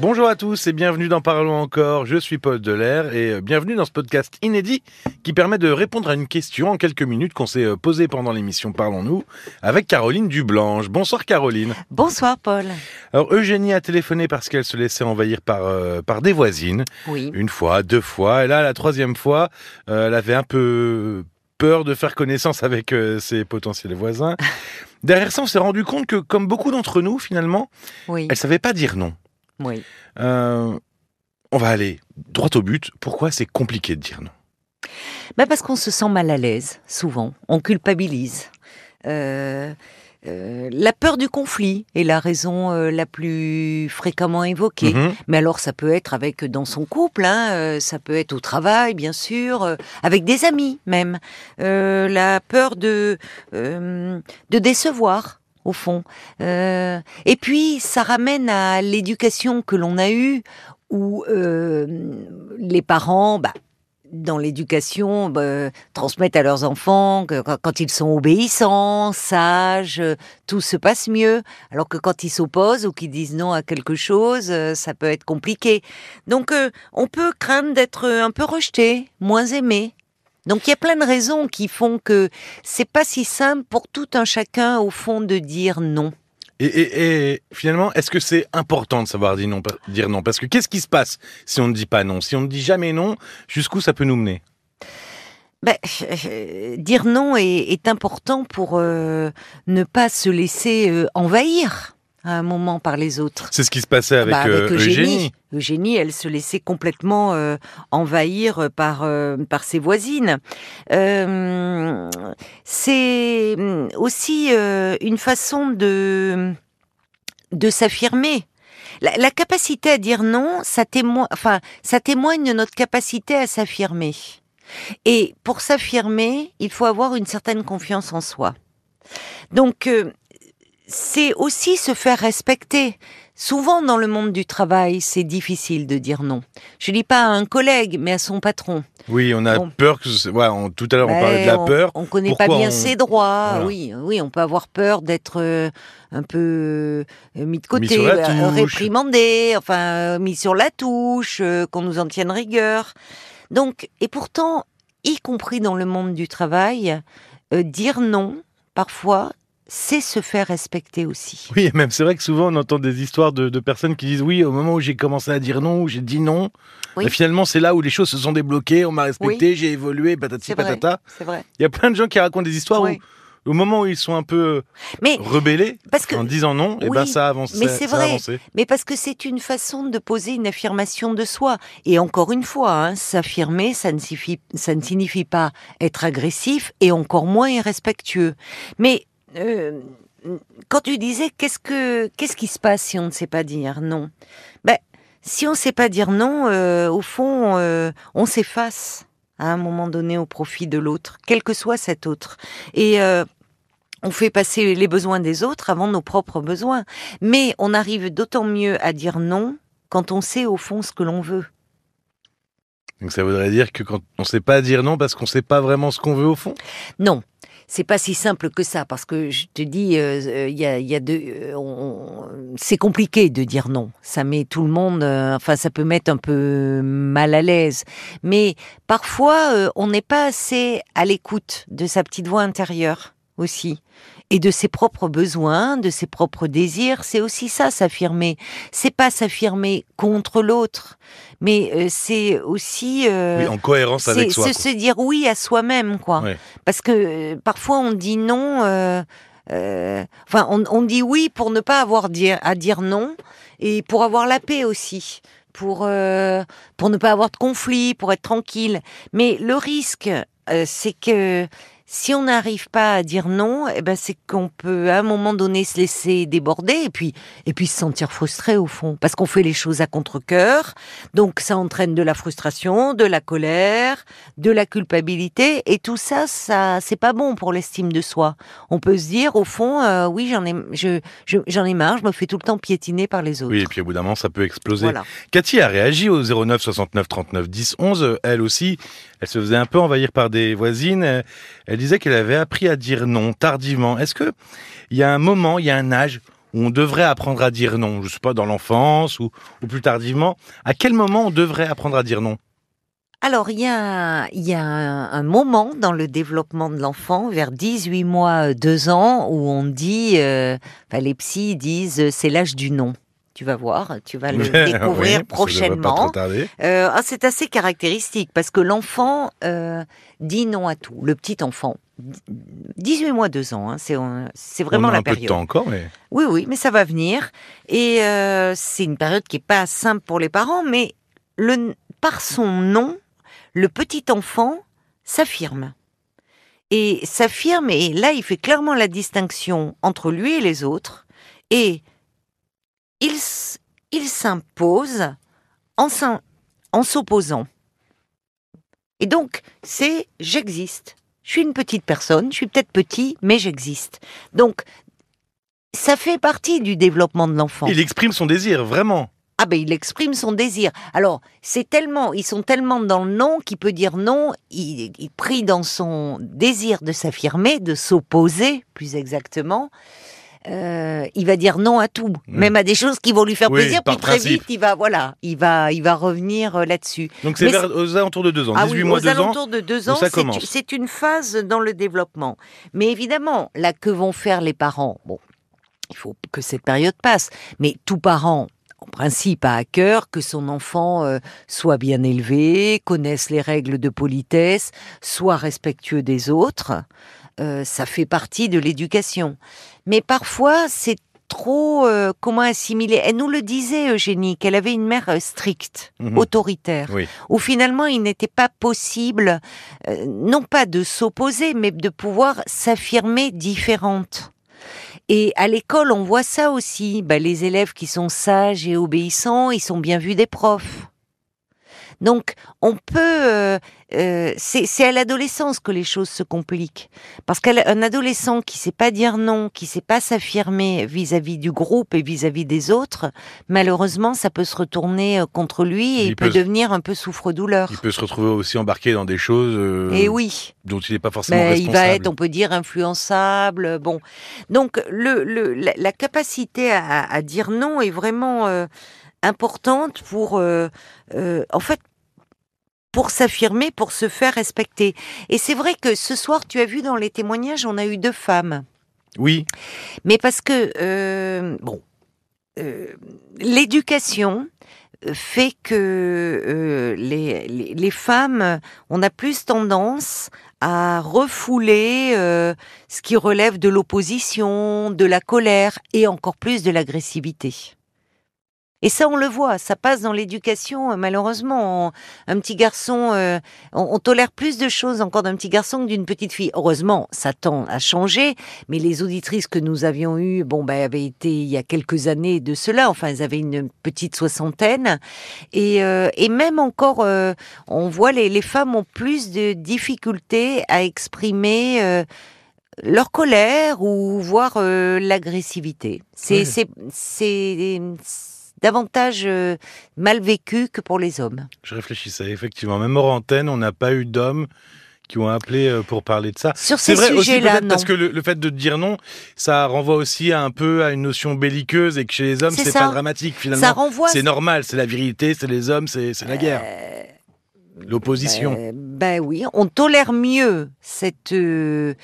Bonjour à tous et bienvenue dans Parlons encore. Je suis Paul Delair et euh, bienvenue dans ce podcast inédit qui permet de répondre à une question en quelques minutes qu'on s'est euh, posée pendant l'émission Parlons-nous avec Caroline Dublanche. Bonsoir Caroline. Bonsoir Paul. Alors Eugénie a téléphoné parce qu'elle se laissait envahir par, euh, par des voisines. Oui. Une fois, deux fois. Et là, la troisième fois, euh, elle avait un peu peur de faire connaissance avec euh, ses potentiels voisins. Derrière ça, on s'est rendu compte que, comme beaucoup d'entre nous, finalement, Oui. elle savait pas dire non. Oui. Euh, on va aller droit au but. Pourquoi c'est compliqué de dire non? Bah parce qu'on se sent mal à l'aise, souvent. On culpabilise. Euh, euh, la peur du conflit est la raison euh, la plus fréquemment évoquée. Mhm. Mais alors, ça peut être avec dans son couple, hein, ça peut être au travail, bien sûr, avec des amis même. La peur de de décevoir, au fond. Euh, et puis, ça ramène à l'éducation que l'on a eue, où euh, les parents, bah, dans l'éducation, bah, transmettent à leurs enfants que quand- ils sont obéissants, sages, tout se passe mieux. Alors que quand ils s'opposent ou qu'ils disent non à quelque chose, euh, ça peut être compliqué. Donc, on peut craindre d'être un peu rejeté, moins aimé. Donc, il y a plein de raisons qui font que c'est pas si simple pour tout un chacun, au fond, de dire non. et, et- et finalement, est-ce que c'est important de savoir dire non, dire non? Parce que qu'est-ce qui se passe si on ne dit pas non? Si on ne dit jamais non, jusqu'où ça peut nous mener? Ben, euh, dire non est, est important pour euh, ne pas se laisser euh, envahir à un moment par les autres. C'est ce qui se passait avec, Bah, euh, Eugénie. Eugénie, elle se laissait complètement euh, envahir par euh, par ses voisines. Euh, c'est hum, aussi une façon de de s'affirmer. La, la capacité à dire non, ça témoigne, enfin, ça témoigne de notre capacité à s'affirmer. Et pour s'affirmer, il faut avoir une certaine confiance en soi. Donc, euh, c'est aussi se faire respecter. Souvent dans le monde du travail, c'est difficile de dire non. Je dis pas à un collègue, mais à son patron. Oui, on a Bon. peur que. Ouais, on- tout à l'heure, on parlait de la Ben, peur. On connaît Pourquoi pas bien on- ses droits. Voilà. Oui, oui, on peut avoir peur d'être euh, un peu euh, mis de côté, euh, réprimandé, enfin mis sur la touche, qu'on nous en tienne rigueur. Donc, et pourtant, y compris dans le monde du travail, dire non, parfois, c'est se faire respecter aussi. Oui, et même c'est vrai que souvent on entend des histoires de, de personnes qui disent oui, au moment où j'ai commencé à dire non, où j'ai dit non, Oui. mais finalement c'est là où les choses se sont débloquées, on m'a respecté, j'ai évolué, patati patata. C'est vrai. Il y a plein de gens qui racontent des histoires Oui. où, au moment où ils sont un peu Mais rebellés, parce que en disant non, et Oui, ben ça avance. mais c'est vrai. Mais parce que c'est une façon de poser une affirmation de soi. Et encore une fois, hein, s'affirmer, ça ne, signifie, ça ne signifie pas être agressif et encore moins irrespectueux. Mais euh, quand tu disais qu'est-ce que qu'est-ce qui se passe si on ne sait pas dire non? Ben si on ne sait pas dire non, euh, au fond, euh, on s'efface à un moment donné au profit de l'autre, quel que soit cet autre. Et on fait passer les besoins des autres avant nos propres besoins. Mais on arrive d'autant mieux à dire non quand on sait au fond ce que l'on veut. Donc ça voudrait dire que quand on sait pas dire non parce qu'on sait pas vraiment ce qu'on veut au fond? Non, c'est pas si simple que ça parce que je te dis, euh, euh, il y a, il y a de, euh, c'est compliqué de dire non. Ça met tout le monde, euh, enfin ça peut mettre un peu mal à l'aise. Mais parfois, euh, on n'est pas assez à l'écoute de sa petite voix intérieure aussi. Et de ses propres besoins, de ses propres désirs, c'est aussi ça s'affirmer. C'est pas s'affirmer contre l'autre, mais euh, c'est aussi euh, Oui, en cohérence avec c'est soi. se, se dire oui à soi-même, quoi. Ouais. Parce que euh, parfois on dit non. euh, euh, enfin, on, on dit oui pour ne pas avoir dire, à dire non et pour avoir la paix aussi, pour euh, pour ne pas avoir de conflit, pour être tranquille. Mais le risque, euh, c'est que si on n'arrive pas à dire non, eh ben c'est qu'on peut à un moment donné se laisser déborder et puis et puis se sentir frustré au fond parce qu'on fait les choses à contre-cœur. Donc ça entraîne de la frustration, de la colère, de la culpabilité et tout ça ça c'est pas bon pour l'estime de soi. On peut se dire au fond euh, oui, j'en ai je je- j'en ai marre, je me fais tout le temps piétiner par les autres. Oui, et puis au bout d'un moment, ça peut exploser. Voilà. Cathy a réagi au 09 69 39 10 11. Elle aussi, elle se faisait un peu envahir par des voisines. Elle disait qu'elle avait appris à dire non tardivement. Est-ce que il y a un moment, il y a un âge où on devrait apprendre à dire non Je sais pas, dans l'enfance ou, ou plus tardivement. À quel moment on devrait apprendre à dire non? Alors, il y a, il y a un, un moment dans le développement de l'enfant, vers 18 mois, 2 ans, où on dit, euh, enfin, les psys disent, euh, c'est l'âge du non. Tu vas voir, tu vas le découvrir prochainement. Euh, ah, c'est assez caractéristique parce que l'enfant euh, dit non à tout. Le petit enfant, 18 mois, 2 ans, hein, c'est vraiment on a la un peu de période. temps encore, mais Oui, oui, mais ça va venir. Et euh, c'est une période qui est pas simple pour les parents, mais le, par son nom, le petit enfant s'affirme. Et s'affirme, et là, il fait clairement la distinction entre lui et les autres. Et il, s'impose en s'opposant. Et donc, c'est j'existe. Je suis une petite personne, je suis peut-être petit, mais j'existe. Donc, ça fait partie du développement de l'enfant. il exprime son désir, vraiment. Ah ben il exprime son désir. Alors c'est tellement, ils sont tellement dans le non qu'il peut dire non. Il, il pris dans son désir de s'affirmer, de s'opposer, plus exactement. Euh, il va dire non à tout, Mm. même à des choses qui vont lui faire Oui, plaisir. Puis très principe. vite, il va voilà, il va, il va revenir euh, là-dessus. Donc c'est aux alentours de deux ans, Ah 18 oui, mois, aux 2 ans. alentours de deux ans, c'est une phase dans le développement. Mais évidemment, là, que vont faire les parents? Bon, il faut que cette période passe. Mais tout parent, en principe, a à cœur que son enfant euh, soit bien élevé, connaisse les règles de politesse, soit respectueux des autres. Euh, ça fait partie de l'éducation. Mais parfois, c'est trop euh, comment assimiler? Elle nous le disait, Eugénie, qu'elle avait une mère euh, stricte, Mhm. autoritaire, Oui. où finalement il n'était pas possible, euh, non pas de s'opposer, mais de pouvoir s'affirmer différente. Et à l'école, on voit ça aussi. Bah, les élèves qui sont sages et obéissants, ils sont bien vus des profs. Donc, on peut. euh, euh, c'est à l'adolescence que les choses se compliquent, parce qu'un adolescent qui sait pas dire non, qui sait pas s'affirmer vis-à-vis du groupe et vis-à-vis des autres, malheureusement, ça peut se retourner euh, contre lui et Il il, peut devenir un peu souffre-douleur. Il peut se retrouver aussi embarqué dans des choses euh, Et oui. dont il n'est pas forcément Ben, il responsable. va être, on peut dire, influençable. Bon, donc le, le- la, la capacité à, à dire non est vraiment euh, importante pour, en fait, pour s'affirmer, pour se faire respecter. Et c'est vrai que ce soir, tu as vu dans les témoignages, on a eu deux femmes, Oui, mais parce que euh, bon, euh, l'éducation fait que euh, les, les, les femmes, on a plus tendance à refouler euh, ce qui relève de l'opposition, de la colère et encore plus de l'agressivité. Et ça, on le voit, ça passe dans l'éducation, euh, malheureusement. On- un petit garçon, euh, on, on tolère plus de choses encore d'un petit garçon que d'une petite fille. Heureusement, ça tend à changer, mais les auditrices que nous avions eues, bon, ben, avaient été il y a quelques années de cela, enfin, elles avaient une petite soixantaine. Et, euh, et même encore, euh, on voit les, les femmes ont plus de difficultés à exprimer leur colère ou voire euh, l'agressivité. C'est Oui. c'est davantage euh, mal vécu que pour les hommes. je réfléchissais effectivement. Même hors antenne, on n'a pas eu d'hommes qui ont appelé euh, pour parler de ça. Sur ces vrai aussi sujets-là, parce que le, le fait de dire non, ça renvoie aussi à un peu à une notion belliqueuse et que chez les hommes C'est pas dramatique finalement. Ça renvoie. C'est normal, c'est la virilité, c'est les hommes, c'est c'est la guerre, Euh, l'opposition. Euh, ben oui, on tolère mieux cette, euh,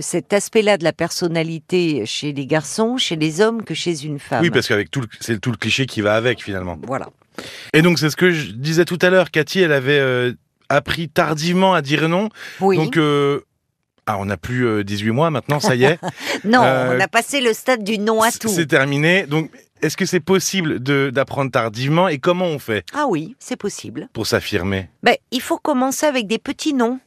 cet aspect-là de la personnalité chez les garçons, chez les hommes, que chez une femme. oui, parce qu'avec tout, c'est tout le cliché qui va avec finalement. Voilà. Et donc c'est ce que je disais tout à l'heure. Cathy, elle avait euh, appris tardivement à dire non. Oui. Donc euh, ah, on n'a plus euh, 18 mois maintenant, ça y est. non, on a passé le stade du non à tout. C'est terminé. Donc est-ce que c'est possible de d'apprendre tardivement et comment on fait Ah oui, c'est possible. pour s'affirmer? Ben, il faut commencer avec des petits noms.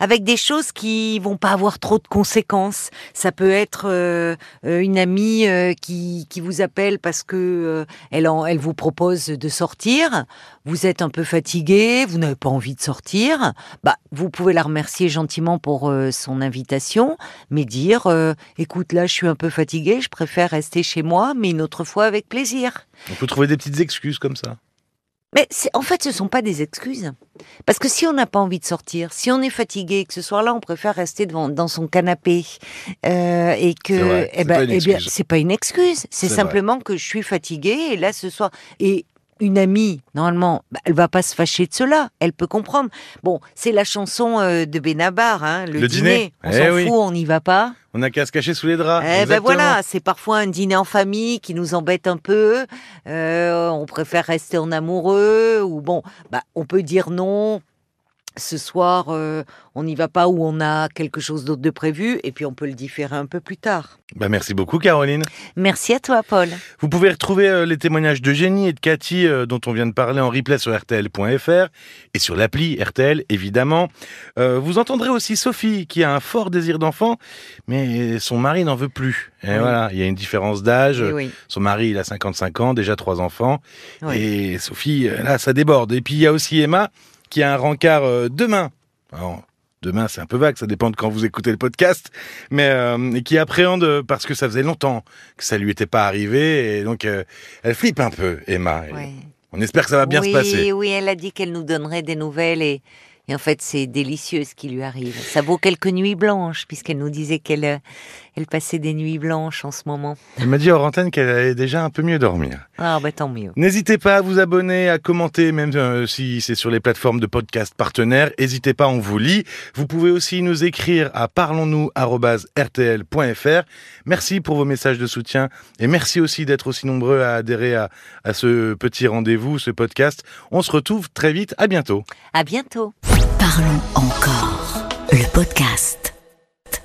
Avec des choses qui vont pas avoir trop de conséquences. Ça peut être euh, euh, une amie euh, qui, qui vous appelle parce que elle, elle vous propose de sortir. Vous êtes un peu fatigué, vous n'avez pas envie de sortir. Bah, vous pouvez la remercier gentiment pour son invitation, mais dire écoute là, je suis un peu fatigué, je préfère rester chez moi, mais une autre fois avec plaisir. On peut trouver des petites excuses comme ça. Mais en fait, ce sont pas des excuses. Parce que si on n'a pas envie de sortir, si on est fatigué, que ce soir-là, on préfère rester devant, dans son canapé, euh, et que, eh ben, eh bien, c'est pas une excuse. C'est simplement que je suis fatiguée, et là, ce soir, et une amie, normalement, bah, elle va pas se fâcher de cela. Elle peut comprendre. Bon, c'est la chanson euh, de Benabar, hein, le, dîner. On eh s'en fout, on n'y va pas. On a qu'à se cacher sous les draps. Eh ben voilà, c'est parfois un dîner en famille qui nous embête un peu. Euh, on préfère rester en amoureux ou bon, bah on peut dire non ce soir, euh, on n'y va pas ou on a quelque chose d'autre de prévu et puis on peut le différer un peu plus tard. Bah merci beaucoup Caroline. Merci à toi Paul. Vous pouvez retrouver euh, les témoignages de Jenny et de Cathy euh, dont on vient de parler en replay sur rtl.fr et sur l'appli RTL évidemment. vous entendrez aussi Sophie qui a un fort désir d'enfant mais son mari n'en veut plus. Et voilà, il y a une différence d'âge. Son mari il a 55 ans, déjà trois enfants et Sophie là ça déborde. Et puis il y a aussi Emma qui a un rencard euh, demain. demain, c'est un peu vague, ça dépend de quand vous écoutez le podcast, mais euh, qui appréhende euh, parce que ça faisait longtemps que ça lui était pas arrivé et donc elle flippe un peu, Emma. On espère que ça va bien se passer. Oui, elle a dit qu'elle nous donnerait des nouvelles et et en fait, c'est délicieux ce qui lui arrive. Ça vaut quelques nuits blanches, puisqu'elle nous disait qu'elle euh, elle passait des nuits blanches en ce moment. Elle m'a dit hors antenne qu'elle allait déjà un peu mieux dormir. Ah, bah tant mieux. N'hésitez pas à vous abonner, à commenter, même euh, si c'est sur les plateformes de podcast partenaires. N'hésitez pas, on vous lit. Vous pouvez aussi nous écrire à parlons-nous.rtl.fr. Merci pour vos messages de soutien et merci aussi d'être aussi nombreux à adhérer à, à ce petit rendez-vous, ce podcast. On se retrouve très vite. À bientôt. À bientôt. Parlons encore, le podcast.